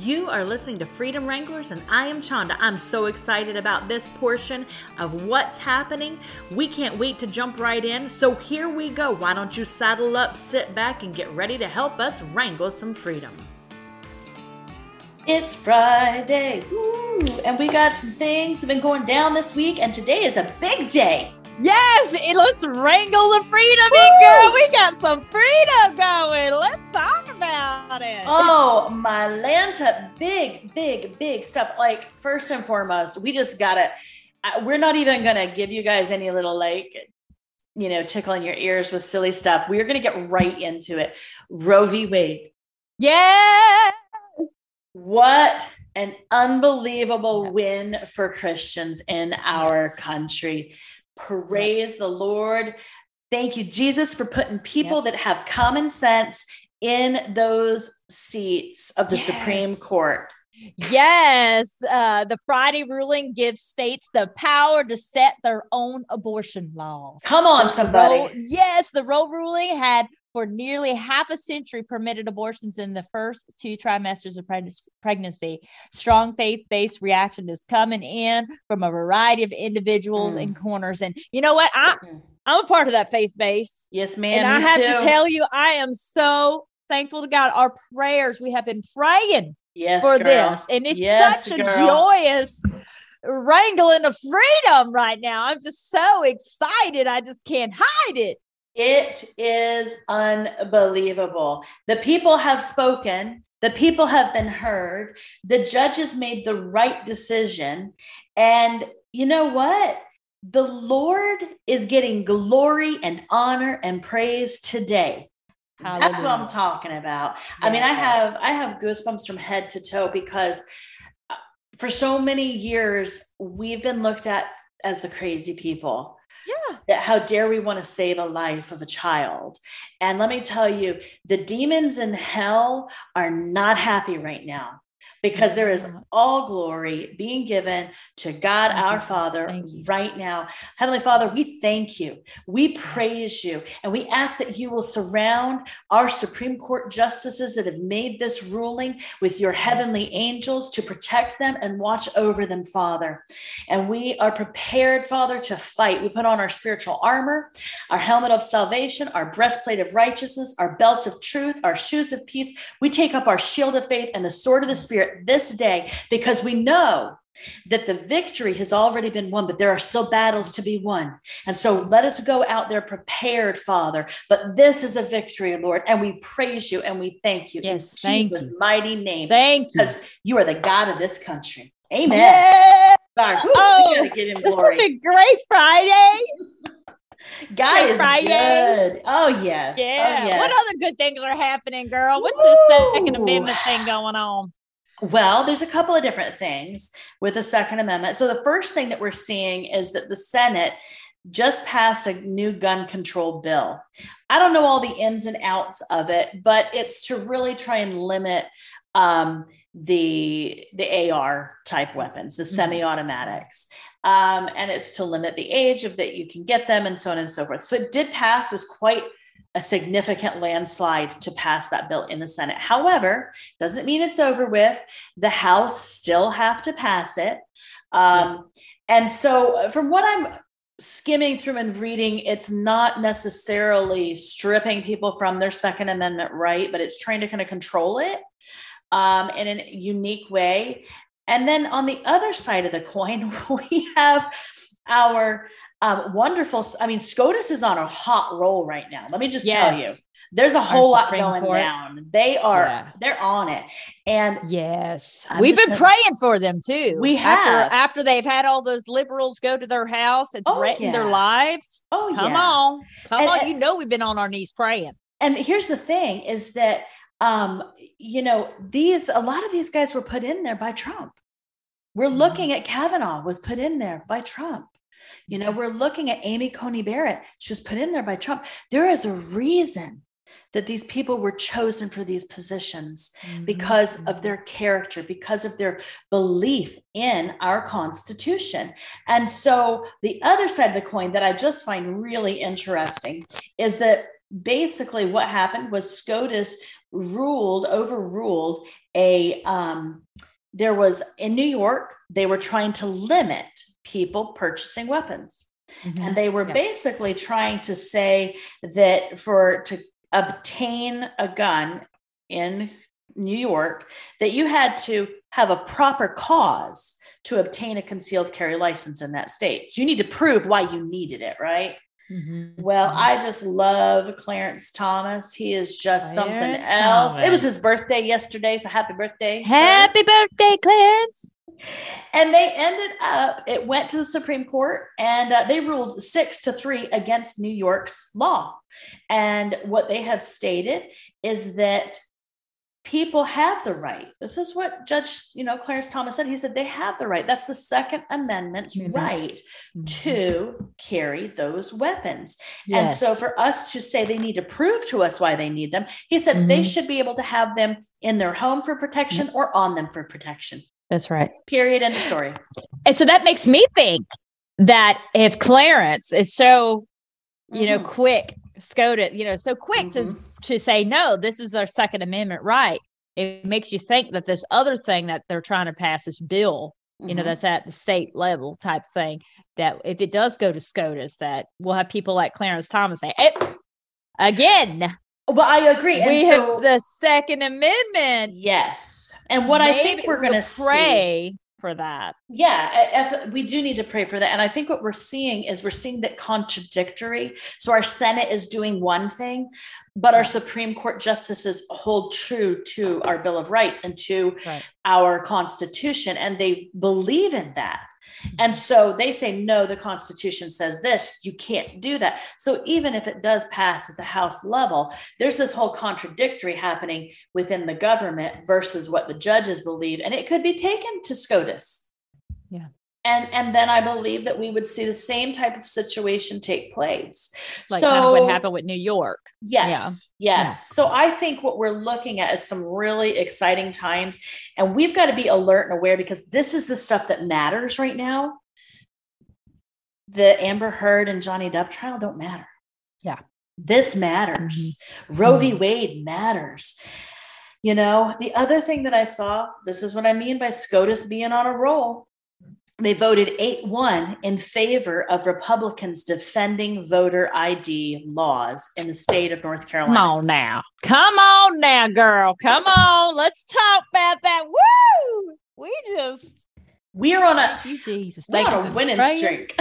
You are listening to Freedom Wranglers, and I am Chanda. I'm so excited about this portion of what's happening. We can't wait to jump right in. So here we go. Why don't you saddle up, sit back, and get ready to help us wrangle some freedom? It's Friday, Woo! and we got some things that have been going down this week, and today is a big day. Yes, it, let's wrangle the freedom in, girl. We got some freedom going. Let's talk about it. Oh, my Lanta, big, big, big stuff. Like, first and foremost, we just got to, we're not even going to give you guys any little, like, you know, tickling your ears with silly stuff. We're going to get right into it. Roe v. Wade. Yeah. What an unbelievable win for Christians in our yes. country. Praise the Lord. Thank you, Jesus, for putting people yep. that have common sense in those seats of the yes. Supreme Court. Yes, uh, the Friday ruling gives states the power to set their own abortion laws. Come on, somebody. Roe, yes, the Roe ruling had for nearly half a century permitted abortions in the first two trimesters of pregnancy. Strong faith based reaction is coming in from a variety of individuals mm. and corners. And you know what? I, mm. I'm a part of that faith based. Yes, ma'am. And I have too. to tell you, I am so thankful to God. Our prayers, we have been praying yes, for girl. this. And it's yes, such a joyous wrangling of freedom right now. I'm just so excited. I just can't hide it. It is unbelievable. The people have spoken, the people have been heard, the judges made the right decision. And you know what? The Lord is getting glory and honor and praise today. Hallelujah. That's what I'm talking about. Yes. I mean, I have I have goosebumps from head to toe because uh, for so many years we've been looked at as the crazy people. Yeah. That how dare we want to save a life of a child? And let me tell you, the demons in hell are not happy right now because there is all glory being given to God thank our. Father right now. Heavenly Father, we thank you. We praise you. And we ask that you will surround our Supreme Court justices that have made this ruling with your heavenly angels to protect them and watch over them, Father. And we are prepared, Father, to fight. We put on our spiritual armor, our helmet of salvation, our breastplate of righteousness, our belt of truth, our shoes of peace. We take up our shield of faith and the sword of the Spirit this day because we know that the victory has already been won, but there are still battles to be won. And so let us go out there prepared, Father. But this is a victory, Lord, and we praise you and we thank you. Yes, in thank Jesus' you. mighty name. Thank you. Because you are the God of this country. Amen. Sorry. Woo, oh, this is a great Friday. God is Friday. good. Oh yes. Oh, yeah. Oh, yes. What other good things are happening, girl? What's Woo. this Second Amendment thing going on? Well, there's a couple of different things with the Second Amendment. So, the first thing that we're seeing is that the Senate just passed a new gun control bill. I don't know all the ins and outs of it, but it's to really try and limit um, the the AR type weapons, the mm-hmm. semi-automatics, um, and it's to limit the age of that you can get them, and so on and so forth. So it did pass. It was quite a significant landslide to pass that bill in the Senate. However, doesn't mean it's over with. The House still have to pass it. Um, and so, from what I'm skimming through and reading, it's not necessarily stripping people from their Second Amendment right, but it's trying to kind of control it um, in a unique way. And then on the other side of the coin, we have our um, wonderful. I mean, SCOTUS is on a hot roll right now. Let me just yes. tell you. There's a whole lot going Court. down. They are yeah. they're on it. And yes, I'm we've been gonna, praying for them too. We have after, after, they've had all those liberals go to their house and oh, threaten yeah. their lives. Oh, come yeah. on. Come and, on. And, you know we've been on our knees praying. And here's the thing is that um, you know, these a lot of these guys were put in there by Trump. We're mm-hmm. looking at Kavanaugh was put in there by Trump. You know, we're looking at Amy Coney Barrett. She was put in there by Trump. There is a reason that these people were chosen for these positions mm-hmm. because of their character, because of their belief in our Constitution. And so, the other side of the coin that I just find really interesting is that basically what happened was SCOTUS ruled, overruled a, um, there was in New York, they were trying to limit people purchasing weapons. Mm-hmm. And they were yeah. basically trying to say that for to obtain a gun in New York, that you had to have a proper cause to obtain a concealed carry license in that state. So you need to prove why you needed it, right? Mm-hmm. Well, mm-hmm. I just love Clarence Thomas. He is just Clarence something else. Thomas. It was his birthday yesterday, so happy birthday. Happy sir. birthday, Clarence. And they ended up, it went to the Supreme Court and uh, they ruled six to three against New York's law. And what they have stated is that people have the right. This is what Judge, you know, Clarence Thomas said. He said they have the right. That's the Second Amendment's mm-hmm. right mm-hmm. to carry those weapons. Yes. And so for us to say they need to prove to us why they need them, he said mm-hmm. they should be able to have them in their home for protection mm-hmm. or on them for protection. That's right. Period. End of story. And so that makes me think that if Clarence is so, you know, mm-hmm. quick SCOTUS, you know, so quick mm-hmm. to to say no, this is our Second Amendment right. It makes you think that this other thing that they're trying to pass, this bill, mm-hmm. you know, mm-hmm. that's at the state level type thing, that if it does go to SCOTUS, that we'll have people like Clarence Thomas say, hey, again. Well, I agree. we so, have the Second Amendment. Yes. And what I think we're going to pray for that. Yeah, we do need to pray for that. And I think what we're seeing is we're seeing that contradictory. So our Senate is doing one thing, but our Supreme Court justices hold true to our Bill of Rights and to right. our Constitution, and they believe in that. Mm-hmm. And so they say, no, the Constitution says this, you can't do that. So even if it does pass at the House level, there's this whole contradictory happening within the government versus what the judges believe. And it could be taken to SCOTUS. Yeah and and then i believe that we would see the same type of situation take place. Like so kind of what happened with new york. Yes yeah. yes. Yeah. so i think what we're looking at is some really exciting times and we've got to be alert and aware because this is the stuff that matters right now. The amber heard and johnny depp trial don't matter. Yeah. This matters. Mm-hmm. roe v. Mm-hmm. wade matters. You know the other thing that i saw this is what i mean by scotus being on a roll they voted 8 1 in favor of Republicans defending voter ID laws in the state of North Carolina. Come on now. Come on now, girl. Come on. Let's talk about that. Woo! We just. We're on a you, Jesus. We're on a winning praying. streak.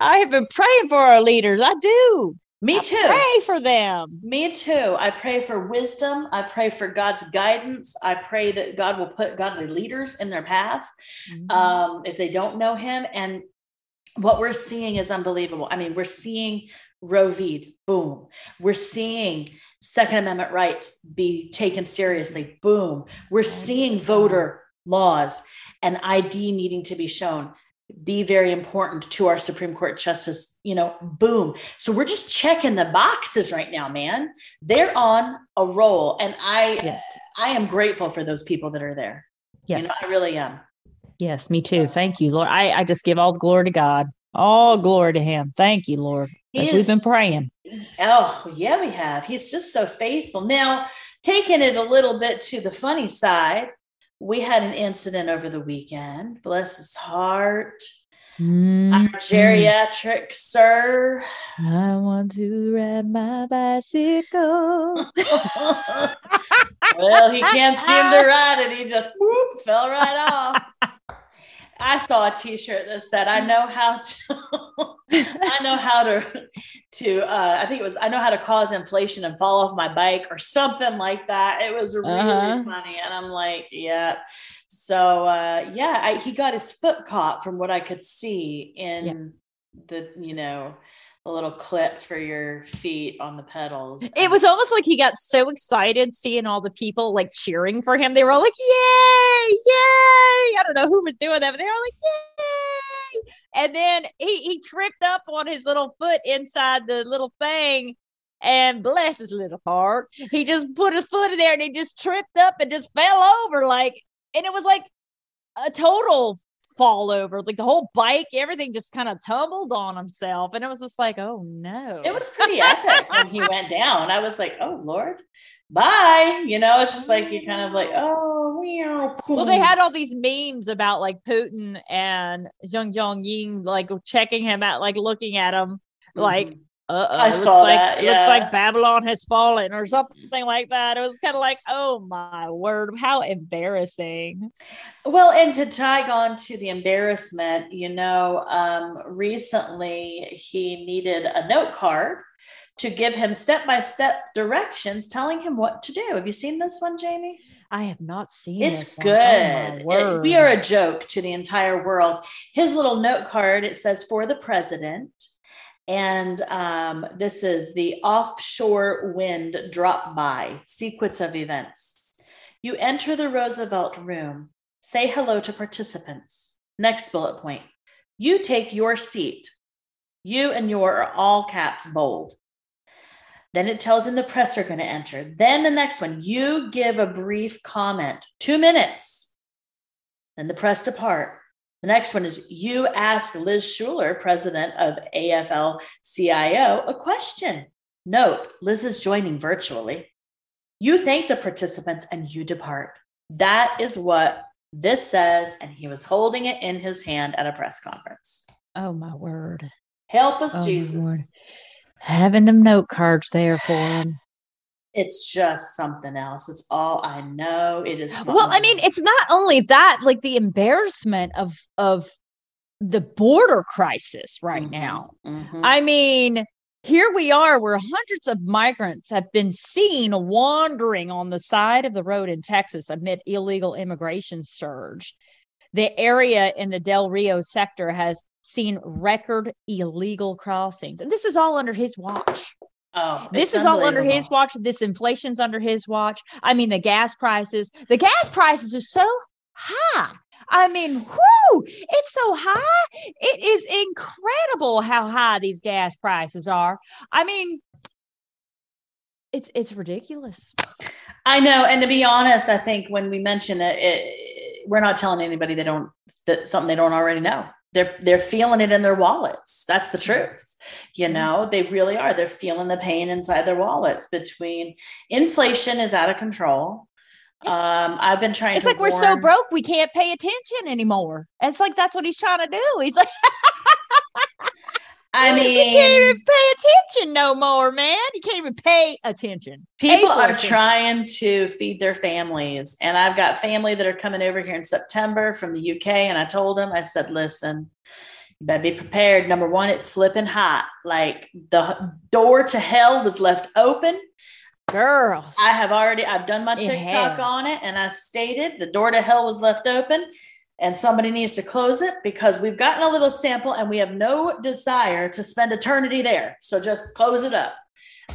I have been praying for our leaders. I do. Me I too. Pray for them. Me too. I pray for wisdom. I pray for God's guidance. I pray that God will put godly leaders in their path mm-hmm. um, if they don't know Him. And what we're seeing is unbelievable. I mean, we're seeing Roe v. Boom. We're seeing Second Amendment rights be taken seriously. Boom. We're seeing voter laws and ID needing to be shown be very important to our Supreme Court justice, you know, boom. So we're just checking the boxes right now, man. They're on a roll. And I yes. I am grateful for those people that are there. Yes. You know, I really am. Yes, me too. Thank you, Lord. I, I just give all the glory to God. All glory to him. Thank you, Lord. As we've been praying. Oh, yeah, we have. He's just so faithful. Now, taking it a little bit to the funny side, we had an incident over the weekend. Bless his heart. Mm-hmm. Our geriatric sir. I want to ride my bicycle. well, he can't seem to ride it. He just whoop, fell right off. I saw a T-shirt that said, "I know how to, I know how to, to, uh, I think it was, I know how to cause inflation and fall off my bike or something like that." It was really uh-huh. funny, and I'm like, "Yeah." So uh, yeah, I, he got his foot caught from what I could see in yeah. the, you know, a little clip for your feet on the pedals. It was almost like he got so excited seeing all the people like cheering for him. They were all like, "Yay! Yay!" I don't know who was doing that, but they were like, "Yay!" And then he he tripped up on his little foot inside the little thing. And bless his little heart, he just put his foot in there and he just tripped up and just fell over like, and it was like a total fall over. Like the whole bike, everything just kind of tumbled on himself. And it was just like, oh no. It was pretty epic when he went down. I was like, oh Lord, bye. You know, it's just like you kind of like, oh, well, they had all these memes about like Putin and Zhang Zhong like checking him out, like looking at him, mm-hmm. like uh oh, it looks like that, yeah. it looks like Babylon has fallen or something like that. It was kind of like, oh my word, how embarrassing. Well, and to tag on to the embarrassment, you know, um, recently he needed a note card to give him step by step directions, telling him what to do. Have you seen this one, Jamie? I have not seen it. it's oh, good. Oh, it, we are a joke to the entire world. His little note card it says for the president and um, this is the offshore wind drop by sequence of events. You enter the Roosevelt room, say hello to participants. Next bullet point. You take your seat. You and your are all caps bold. Then it tells him the press are going to enter. Then the next one, you give a brief comment, two minutes. Then the press depart. The next one is you ask Liz Shuler, president of AFL CIO, a question. Note, Liz is joining virtually. You thank the participants and you depart. That is what this says. And he was holding it in his hand at a press conference. Oh, my word. Help us, oh, Jesus. Having them note cards there for him it's just something else. It's all I know. It is. Fun. Well, I mean, it's not only that, like the embarrassment of of the border crisis right mm-hmm. now. Mm-hmm. I mean, here we are where hundreds of migrants have been seen wandering on the side of the road in Texas amid illegal immigration surge. The area in the Del Rio sector has seen record illegal crossings. And this is all under his watch. Oh, this is all under his watch. This inflation's under his watch. I mean, the gas prices, the gas prices are so high. I mean, whoo, it's so high. It is incredible how high these gas prices are. I mean, it's it's ridiculous. I know, and to be honest, I think when we mention it, it we're not telling anybody they don't that something they don't already know they're they're feeling it in their wallets. That's the truth. You mm-hmm. know they really are. They're feeling the pain inside their wallets between inflation is out of control. Um i've been trying it's like warn- we're so broke we can't pay attention anymore. And it's like that's what he's trying to do. He's like I mean, you can't even pay attention no more, man. You can't even pay attention. People are attention. trying to feed their families. And I've got family that are coming over here in September from the UK. And I told them, I said, listen, you better be prepared. Number one, it's flipping hot. Like the door to hell was left open. Girl, I have already, I've done my TikTok on it and I stated the door to hell was left open and somebody needs to close it because we've gotten a little sample and we have no desire to spend eternity there. So just close it up.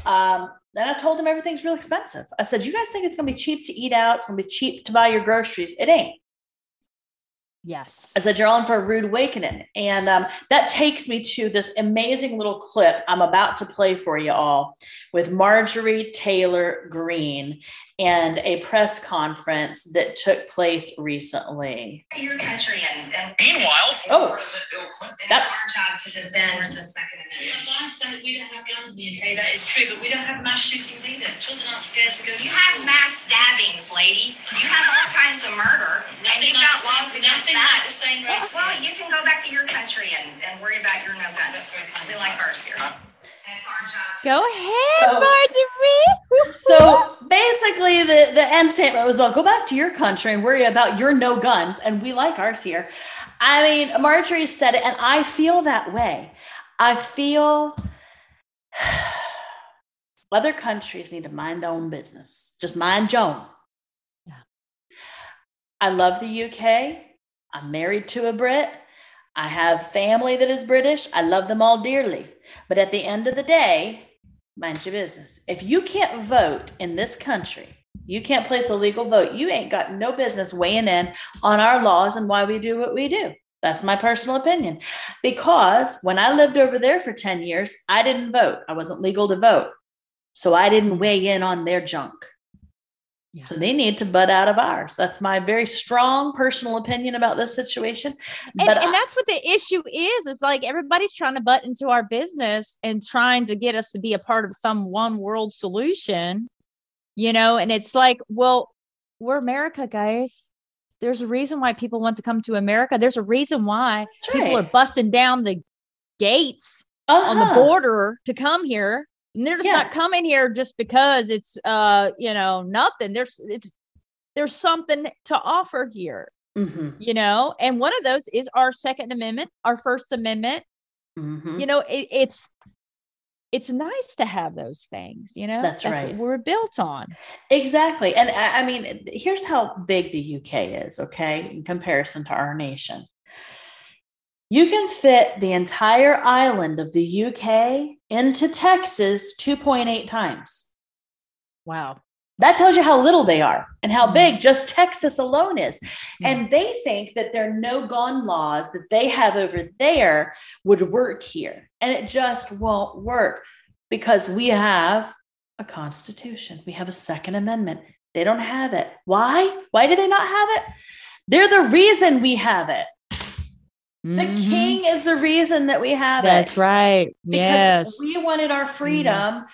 Um, then I told him everything's real expensive. I said, You guys think it's going to be cheap to eat out? It's going to be cheap to buy your groceries. It ain't. Yes. I said, You're on for a rude awakening. And um, that takes me to this amazing little clip I'm about to play for you all with Marjorie Taylor Greene and a press conference that took place recently. Your country and, and meanwhile, oh, President Bill Clinton, that's our job to defend the Second Amendment. I we don't have guns in the UK. That is true, but we don't have mass shootings either. Children aren't scared to go. To you school. have mass stabbings, lady. You have all kinds of murder, and you've got laws against that. Like the same rates. Well, well, you can go back to your country and, and worry about your no guns. We like ours here. Huh? Go ahead, so, Marjorie. so basically, the, the end statement was, well, go back to your country and worry about your no guns. And we like ours here. I mean, Marjorie said it, and I feel that way. I feel other countries need to mind their own business, just mind your own. Yeah. I love the UK. I'm married to a Brit. I have family that is British. I love them all dearly. But at the end of the day, mind your business. If you can't vote in this country, you can't place a legal vote, you ain't got no business weighing in on our laws and why we do what we do. That's my personal opinion. Because when I lived over there for 10 years, I didn't vote. I wasn't legal to vote. So I didn't weigh in on their junk. Yeah. So they need to butt out of ours. That's my very strong personal opinion about this situation. And, but and I- that's what the issue is. It's like everybody's trying to butt into our business and trying to get us to be a part of some one world solution, you know, and it's like, well, we're America, guys. There's a reason why people want to come to America. There's a reason why That's people are busting down the gates on the Uh-huh. border to come here. And they're just Yeah. not coming here just because it's uh, you know, nothing. There's it's there's something to offer here, Mhm, you know, and one of those is our Second Amendment, our First Amendment. mhm. You know, it, it's it's nice to have those things, you know. That's what right. we're built on. Exactly. And I, I mean, here's how big the UK is, okay, in comparison to our nation. You can fit the entire island of the UK into Texas 2.8 times. Wow. That tells you how little they are and how Mhm. big just Texas alone is. Yeah. And they think that their no gun laws that they have over there would work here. And it just won't work because we have a constitution, we have a Second Amendment. They don't have it. Why? Why do they not have it? They're the reason we have it. The Mhm. king is the reason that we have it That's right. because Yes. we wanted our freedom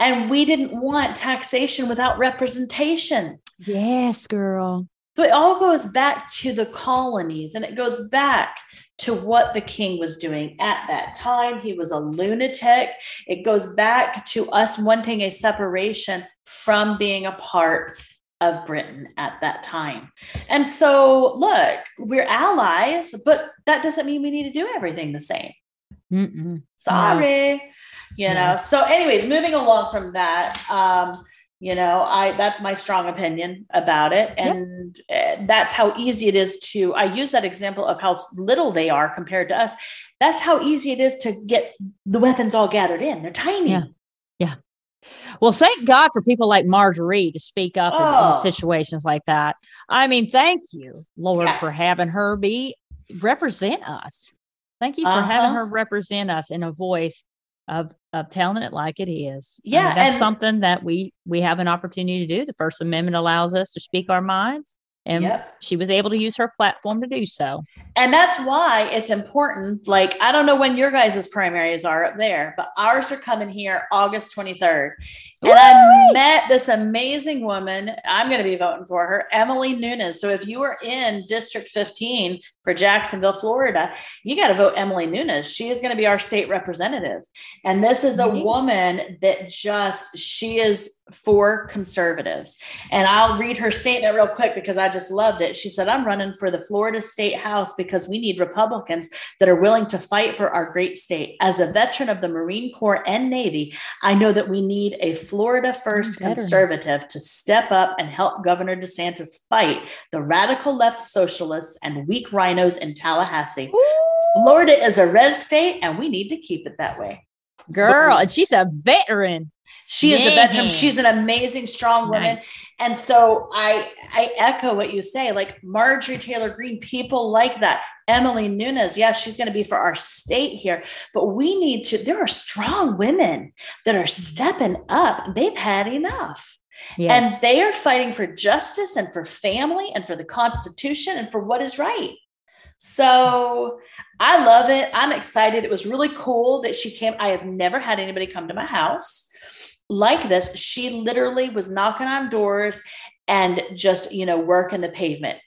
and we didn't want taxation without representation. yes, girl. So it all goes back to the colonies and it goes back to what the king was doing at that time. He was a lunatic. It goes back to us wanting a separation from being a part of Britain at that time. And so, look, we're allies, but that doesn't mean we need to do everything the same. Mm-mm. Sorry. You know, Yeah. so anyways, moving along from that, um, you know, I that's my strong opinion about it. And uh, that's how easy it is to I use that example of how little they are compared to us. That's how easy it is to get the weapons all gathered in. They're tiny. Yeah. Well, thank God for people like Marjorie to speak up in- in, Oh. situations like that. I mean, thank you, Lord, Yeah. for having her be represent us. Thank you for having Uh-huh. her represent us in a voice of of telling it like it is. I mean, Yeah, that's something that we we have an opportunity to do. The First Amendment allows us to speak our minds, and Yep. she was able to use her platform to do so. And that's why it's important. Like, I don't know when your guys' primaries are up there, but ours are coming here August 23rd. And I met this amazing woman. I'm going to be voting for her, Emily Nunes. So if you are in District 15 for Jacksonville, Florida, you got to vote Emily Nunes. She is going to be our state representative. And this is a woman that just, she is for conservatives. And I'll read her statement real quick because I just loved it. She said, I'm running for the Florida State House because we need Republicans that are willing to fight for our great state. As a veteran of the Marine Corps and Navy, I know that we need a Florida oh, first conservative to step up and help Governor DeSantis fight the radical left socialists and weak RINOs in Tallahassee. Florida is a red state and we need to keep it that way. Girl, and she's a veteran. She is a veteran. She's an amazing, strong woman. Nice. And so I I echo what you say, like Marjorie Taylor Greene, people like that. Emily Nunes, yeah, she's going to be for our state here, but we need to. There are strong women that are mm-hmm. stepping up. They've had enough, and they are fighting for justice and for family and for the Constitution and for what is right. So I love it. I'm excited. It was really cool that she came. I have never had anybody come to my house like this. She literally was knocking on doors and just, you know, working the pavement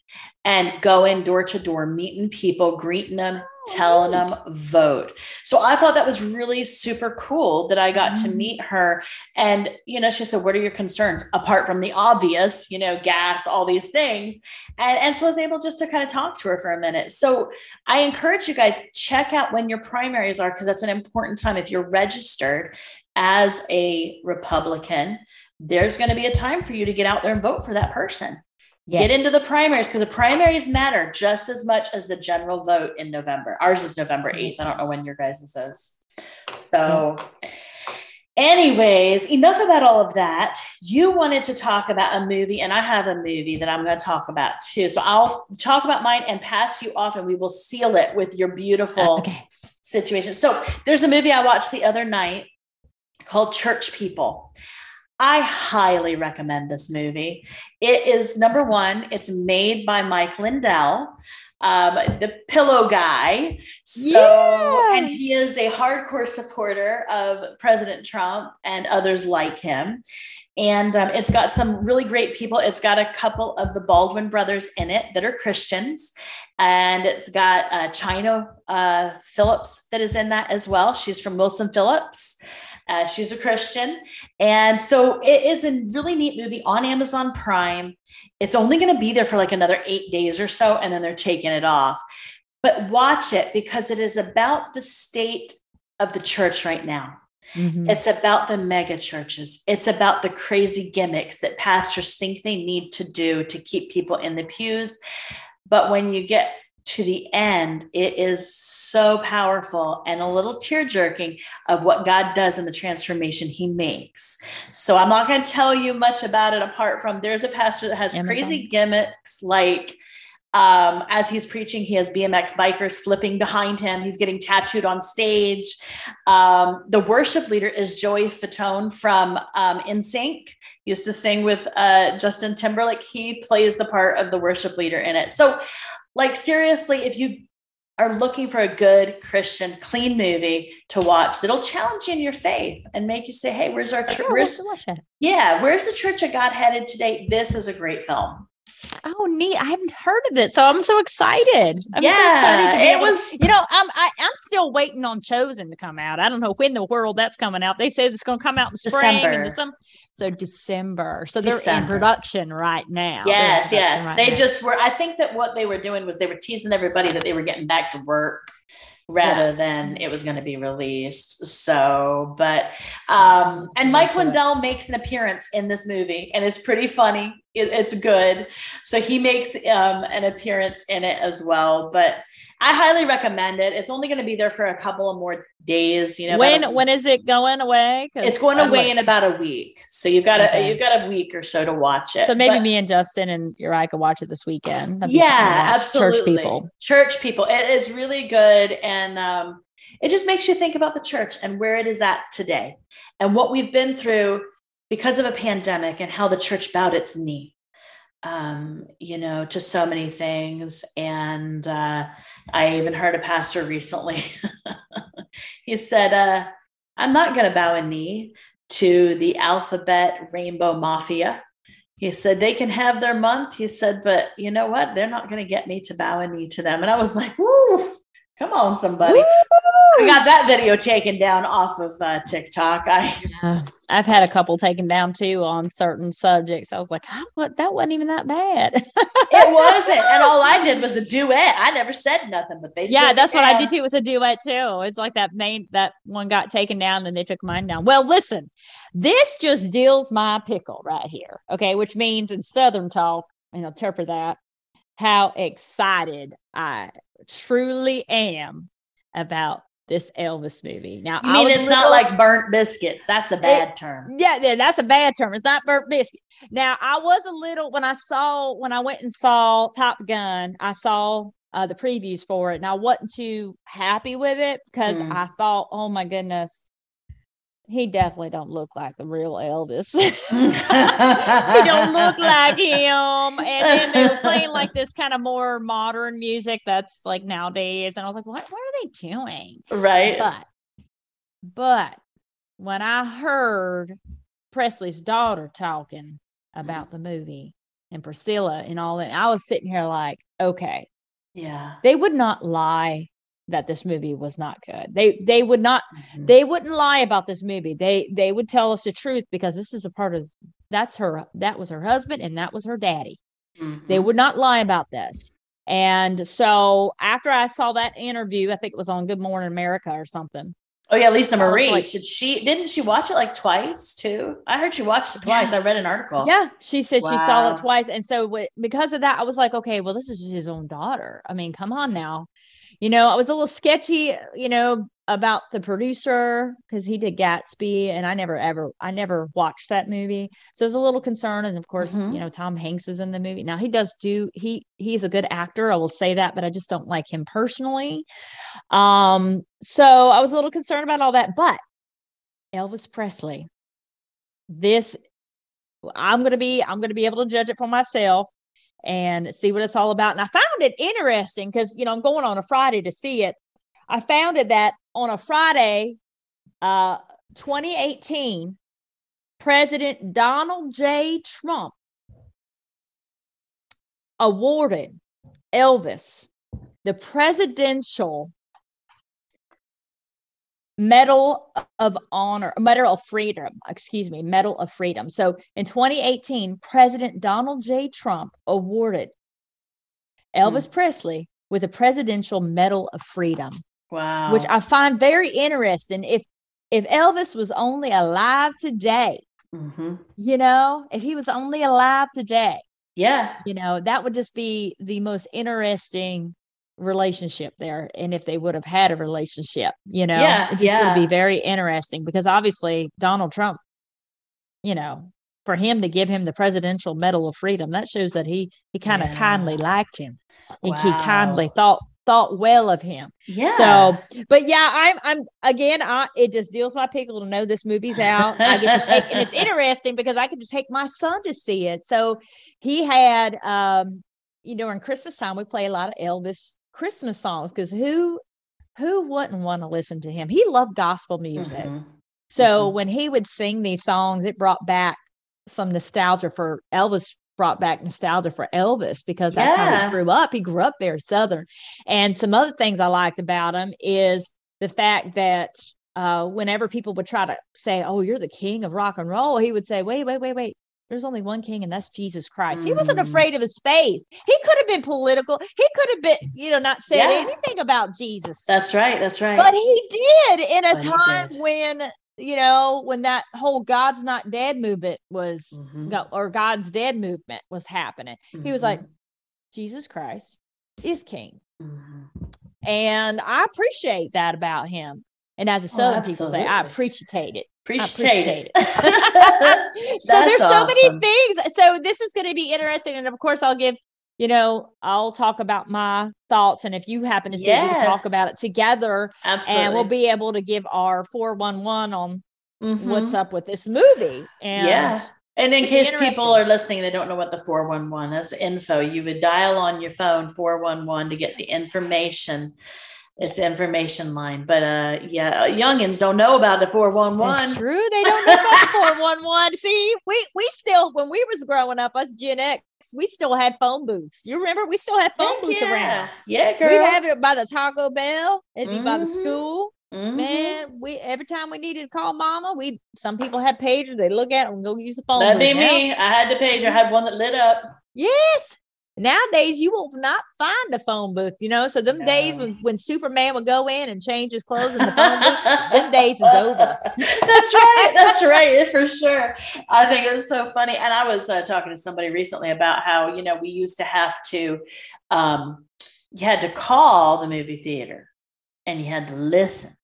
and going door to door, meeting people, greeting them, telling them vote. So I thought that was really super cool that I got to Mhm. meet her. And, you know, she said, What are your concerns apart from the obvious, you know, gas, all these things? And, and so I was able just to kind of talk to her for a minute. So I encourage you guys, check out when your primaries are, because that's an important time. If you're registered as a Republican, there's going to be a time for you to get out there and vote for that person. Get into the primaries because the primaries matter just as much as the general vote in November. Ours is November mm-hmm. 8th. I don't know when your guys' is. So, mm-hmm. anyways, enough about all of that. You wanted to talk about a movie, and I have a movie that I'm going to talk about too. So, I'll talk about mine and pass you off, and we will seal it with your beautiful uh, okay. situation. So there's a movie I watched the other night called Church People. I highly recommend this movie. It is number one, it's made by Mike Lindell, um, the pillow guy. So, Yeah. and he is a hardcore supporter of President Trump and others like him. And um, it's got some really great people. It's got a couple of the Baldwin brothers in it that are Christians. And it's got uh, Chynna uh, Phillips that is in that as well. She's from Wilson Phillips. Uh, she's a Christian. And so it is a really neat movie on Amazon Prime. It's only going to be there for like another eight days or so, and then they're taking it off. But watch it because it is about the state of the church right now. Mhm. It's about the mega churches. It's about the crazy gimmicks that pastors think they need to do to keep people in the pews. But when you get to the end, it is so powerful and a little tear jerking of what God does in the transformation he makes. So I'm not going to tell you much about it apart from there's a pastor that has Amazon. crazy gimmicks like um, as he's preaching, he has BMX bikers flipping behind him. He's getting tattooed on stage. Um, the worship leader is Joey Fatone from um, NSYNC. He used to sing with uh, Justin Timberlake. He plays the part of the worship leader in it. So, like seriously, if you are looking for a good Christian, clean movie to watch that'll challenge you in your faith and make you say, "Hey, where's our church? Yeah, Where's we'll watch it. yeah, where's the Church of God headed today?" This is a great film. Oh, neat! I haven't heard of it, so I'm so excited. I'm so Yeah, excited to it was- You know, I'm I, I'm still waiting on Chosen to come out. I don't know when the world that's coming out. They said it's going to come out in spring December. and December. So December. So they're in production right now. Yes, yes. right they now. just were. I think that what they were doing was they were teasing everybody that they were getting back to work rather than it was going to be released. So, but um, and Mike. Lindell makes an appearance in this movie, and it's pretty funny. It, it's good. So he makes um, an appearance in it as well. But I highly recommend it. It's only going to be there for a couple of more days. You know, when when is it going away? it's going I'm away like- in about a week. So you've got Okay. a you've got a week or so to watch it. So maybe But- me and Justin and Uriah could watch it this weekend. That'd be something to yeah absolutely Church people. church people it is really good and um, it just makes you think about the church and where it is at today and what we've been through because of a pandemic and how the church bowed its knee um, you know to so many things and uh, i even heard a pastor recently he said uh, i'm not going to bow a knee to the alphabet rainbow mafia he said they can have their month. He said, but you know what? They're not going to get me to bow a knee to them. And I was like, woo, come on, somebody. I got that video taken down off of uh, TikTok. I Yeah. I've had a couple taken down too on certain subjects. I was like, "How- what? That wasn't even that bad. it wasn't, and all I did was a duet. I never said nothing, but they yeah, that's what I did too. It was a duet too. It's like that main that one got taken down and they took mine down. Well, listen, this just deals my pickle right here. Okay, which means in Southern talk, and interpret that how excited I truly am about this Elvis movie. Now, You I mean it's not like burnt biscuits? That's a bad term. yeah, yeah, that's a bad term. It's not burnt biscuit. Now, I was a little when I saw when I went and saw Top Gun, I saw uh, the previews for it, and I wasn't too happy with it because Mm. I thought, oh my goodness, he definitely don't look like the real Elvis. he don't look like him. And then they were playing like this kind of more modern music that's like nowadays, and I was like, what? What are they doing? right. But, but when I heard Presley's daughter talking about the movie and Priscilla and all that, I was sitting here like, okay, yeah. they would not lie that this movie was not good. They they would not Mhm. they wouldn't lie about this movie. They they would tell us the truth because this is a part of that's her that was her husband and that was her daddy. They Mhm. would not lie about this. And so after I saw that interview, I think it was on Good Morning America or something. Oh yeah, Lisa Marie. like- Should she didn't she watch it like twice too? I heard she watched it twice. I read an article. Yeah, she said she saw it twice, and so wi- because of that, I was like, okay, well, this is his own daughter. I mean, come on now, you know. I was a little sketchy, you know, about the producer because he did Gatsby, and I never ever, I never watched that movie, so I was a little concerned. And of course, Mhm. you know, Tom Hanks is in the movie. Now he does do he he's a good actor, I will say that, but I just don't like him personally. Um, so I was a little concerned about all that, but Elvis Presley this I'm gonna be I'm gonna be able to judge it for myself and see what it's all about. And I found it interesting because you know I'm going on a Friday to see it. I found it that on a Friday, uh, 2018, President Donald J. Trump awarded Elvis the Presidential Medal of Honor, Medal of Freedom, excuse me, Medal of Freedom. So in 2018, President Donald J. Trump awarded Elvis mm. Presley with a Presidential Medal of Freedom. Wow. Which I find very interesting. If if Elvis was only alive today, mm-hmm. you know, if he was only alive today, yeah, you know, that would just be the most interesting relationship there. And if they would have had a relationship, you know, yeah, it just yeah. would be very interesting because obviously Donald Trump, you know, for him to give him the Presidential Medal of Freedom, that shows that he he kind of kindly liked him. Wow. He kindly thought thought well of him. Yeah. So, but yeah, I'm I'm again, I it just deals my pickle to know this movie's out. I get to take and it's interesting because I get to take my son to see it. So he had um, you know, in Christmas time we play a lot of Elvis Christmas songs because who who wouldn't want to listen to him? He loved gospel music. Mm-hmm. So mm-hmm. when he would sing these songs, it brought back some nostalgia for Elvis brought back nostalgia for Elvis because that's yeah. how he grew up. He grew up very Southern. And some other things I liked about him is the fact that uh, whenever people would try to say, Oh, you're the king of rock and roll, he would say, Wait, wait, wait, wait. There's only one king, and that's Jesus Christ. Mm. He wasn't mm. afraid of his faith. He could have been political. He could have been, you know, not said yeah. anything about Jesus. That's right. That's right. But he did in a but time when you know, when that whole God's not dead movement was, mm-hmm. or God's dead movement was happening, mm-hmm. he was like, mm-hmm. Jesus Christ is king. Mm-hmm. And I appreciate that about him. And as a oh, Southern oh, people say, I appreciate it. Appreciate, it. so there's so awesome. many things. So this is going to be interesting. And of course, I'll give you know, I'll talk about my thoughts. And if you happen to see yes. we can talk about it together. Absolutely. And we'll be able to give our 411 on mm-hmm. what's up with this movie. And yeah. And in case people are listening, they don't know what the 411 is info, you would dial on your phone 411 to get the information it's information line. But uh yeah, youngins don't know about the 411. true. They don't know about 411. See, we we still when we was growing up, us Gen X, we still had phone booths. You remember we still had phone Heck booths yeah. around. Yeah, girl. We'd have it by the Taco Bell, it'd be mm-hmm. by the mm-hmm. school. Mm-hmm. Man, we every time we needed to call mama, we some people had pagers, they look at and go use the phone. That'd be me. I had the pager, I had one that lit up. Yes, Nowadays, you will not find a phone booth, you know. So them no. days when, when Superman would go in and change his clothes in the phone booth, them days is over. that's right. That's right. For sure. I think it was so funny. And I was uh, talking to somebody recently about how, you know, we used to have to, um, you had to call the movie theater and you had to listen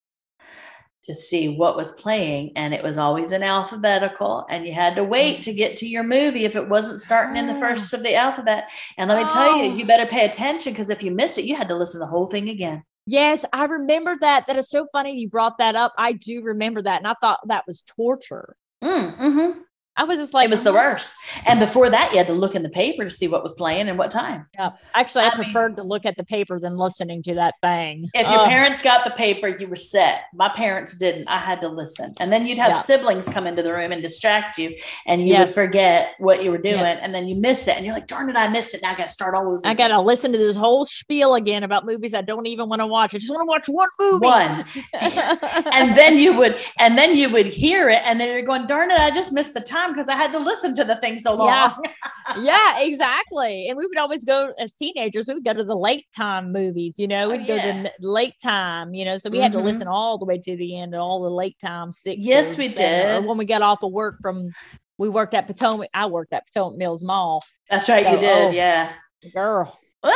to see what was playing and it was always in alphabetical and you had to wait to get to your movie if it wasn't starting in the ah. first of the alphabet and let me oh. tell you you oh. better pay attention because if you missed it you had to listen to the whole thing again yes i remember that that is so funny you brought that up i do remember that and i thought that was torture mm, mm-hmm. I was just like, it was the uh-huh. worst. And before that, you had to look in the paper to see what was playing and what time. Yeah. Actually, I, I preferred mean, to look at the paper than listening to that thing. If your parents got the paper, you were set. My parents didn't. I had to listen. And then you'd have yeah. siblings come into the room and distract you, and you yes. would forget what you were doing. And then you miss it. And you're like, darn it, I missed it. Now I got to start all over. I got to listen to this whole spiel again about movies I don't even want to watch. I just want to watch one movie. One. and then you would, and then you would hear it, and then you're going, darn it, I just missed the time because I had to listen to the thing so long. Yeah. yeah, exactly. And we would always go as teenagers, we would go to the late time movies, you know, oh, we'd oh, yeah. go to the late time, you know, so we mm-hmm. had to mm-hmm. listen all the way to the end of all the late time six. Yes, we did. Or when we got off of work from, we worked at Potomac, I worked at Potomac Mills Mall. That's right, so, you did. Oh, yeah. Girl.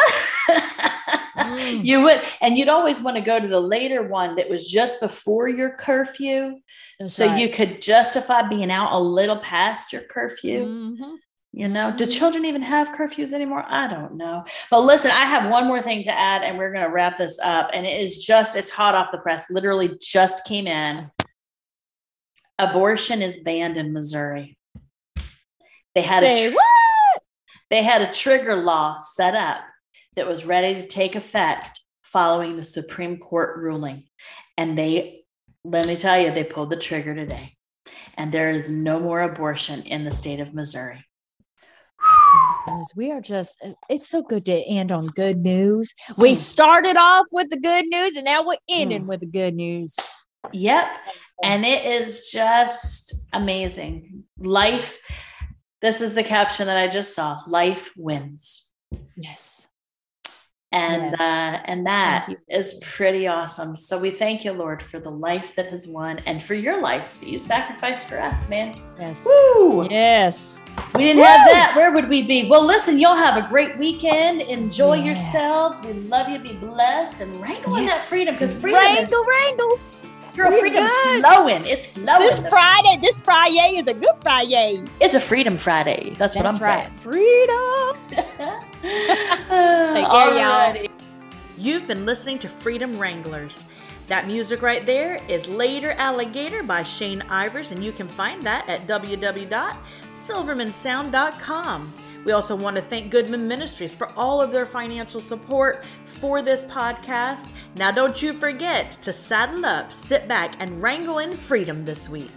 mm. You would, and you'd always want to go to the later one that was just before your curfew. That's so right. you could justify being out a little past your curfew. Mm-hmm. You know, do mm-hmm. children even have curfews anymore? I don't know. But listen, I have one more thing to add, and we're going to wrap this up. And it is just, it's hot off the press, literally just came in. abortion is banned in Missouri. They had Say a tr- what? they had a trigger law set up that was ready to take effect following the Supreme Court ruling. And they, let me tell you, they pulled the trigger today. And there is no more abortion in the state of Missouri. We are just, it's so good to end on good news. We Mm. started off with the good news and now we're ending Mm. with the good news. Yep. And it is just amazing. Life, this is the caption that I just saw life wins. Yes. And Yes. uh, and that is pretty awesome. So we thank you, Lord, for the life that has won and for your life that you sacrificed for us, man. Yes. Woo! Yes. We didn't have that, where would we be? Well, listen, y'all have a great weekend. Enjoy Yeah. yourselves. We love you. Be blessed and wrangle Yes. that freedom because freedom Wrangle, is wrangle. girl, We're freedom's good. flowing. It's flowing. This Friday, this Friday is a good Friday. it's a Freedom Friday. That's, what I'm right. saying. Freedom. Take care, y'all. You've been listening to Freedom Wranglers. That music right there is Later Alligator by Shane Ivers, and you can find that at www.silvermansound.com. We also want to thank Goodman Ministries for all of their financial support for this podcast. Now, don't you forget to saddle up, sit back, and wrangle in freedom this week.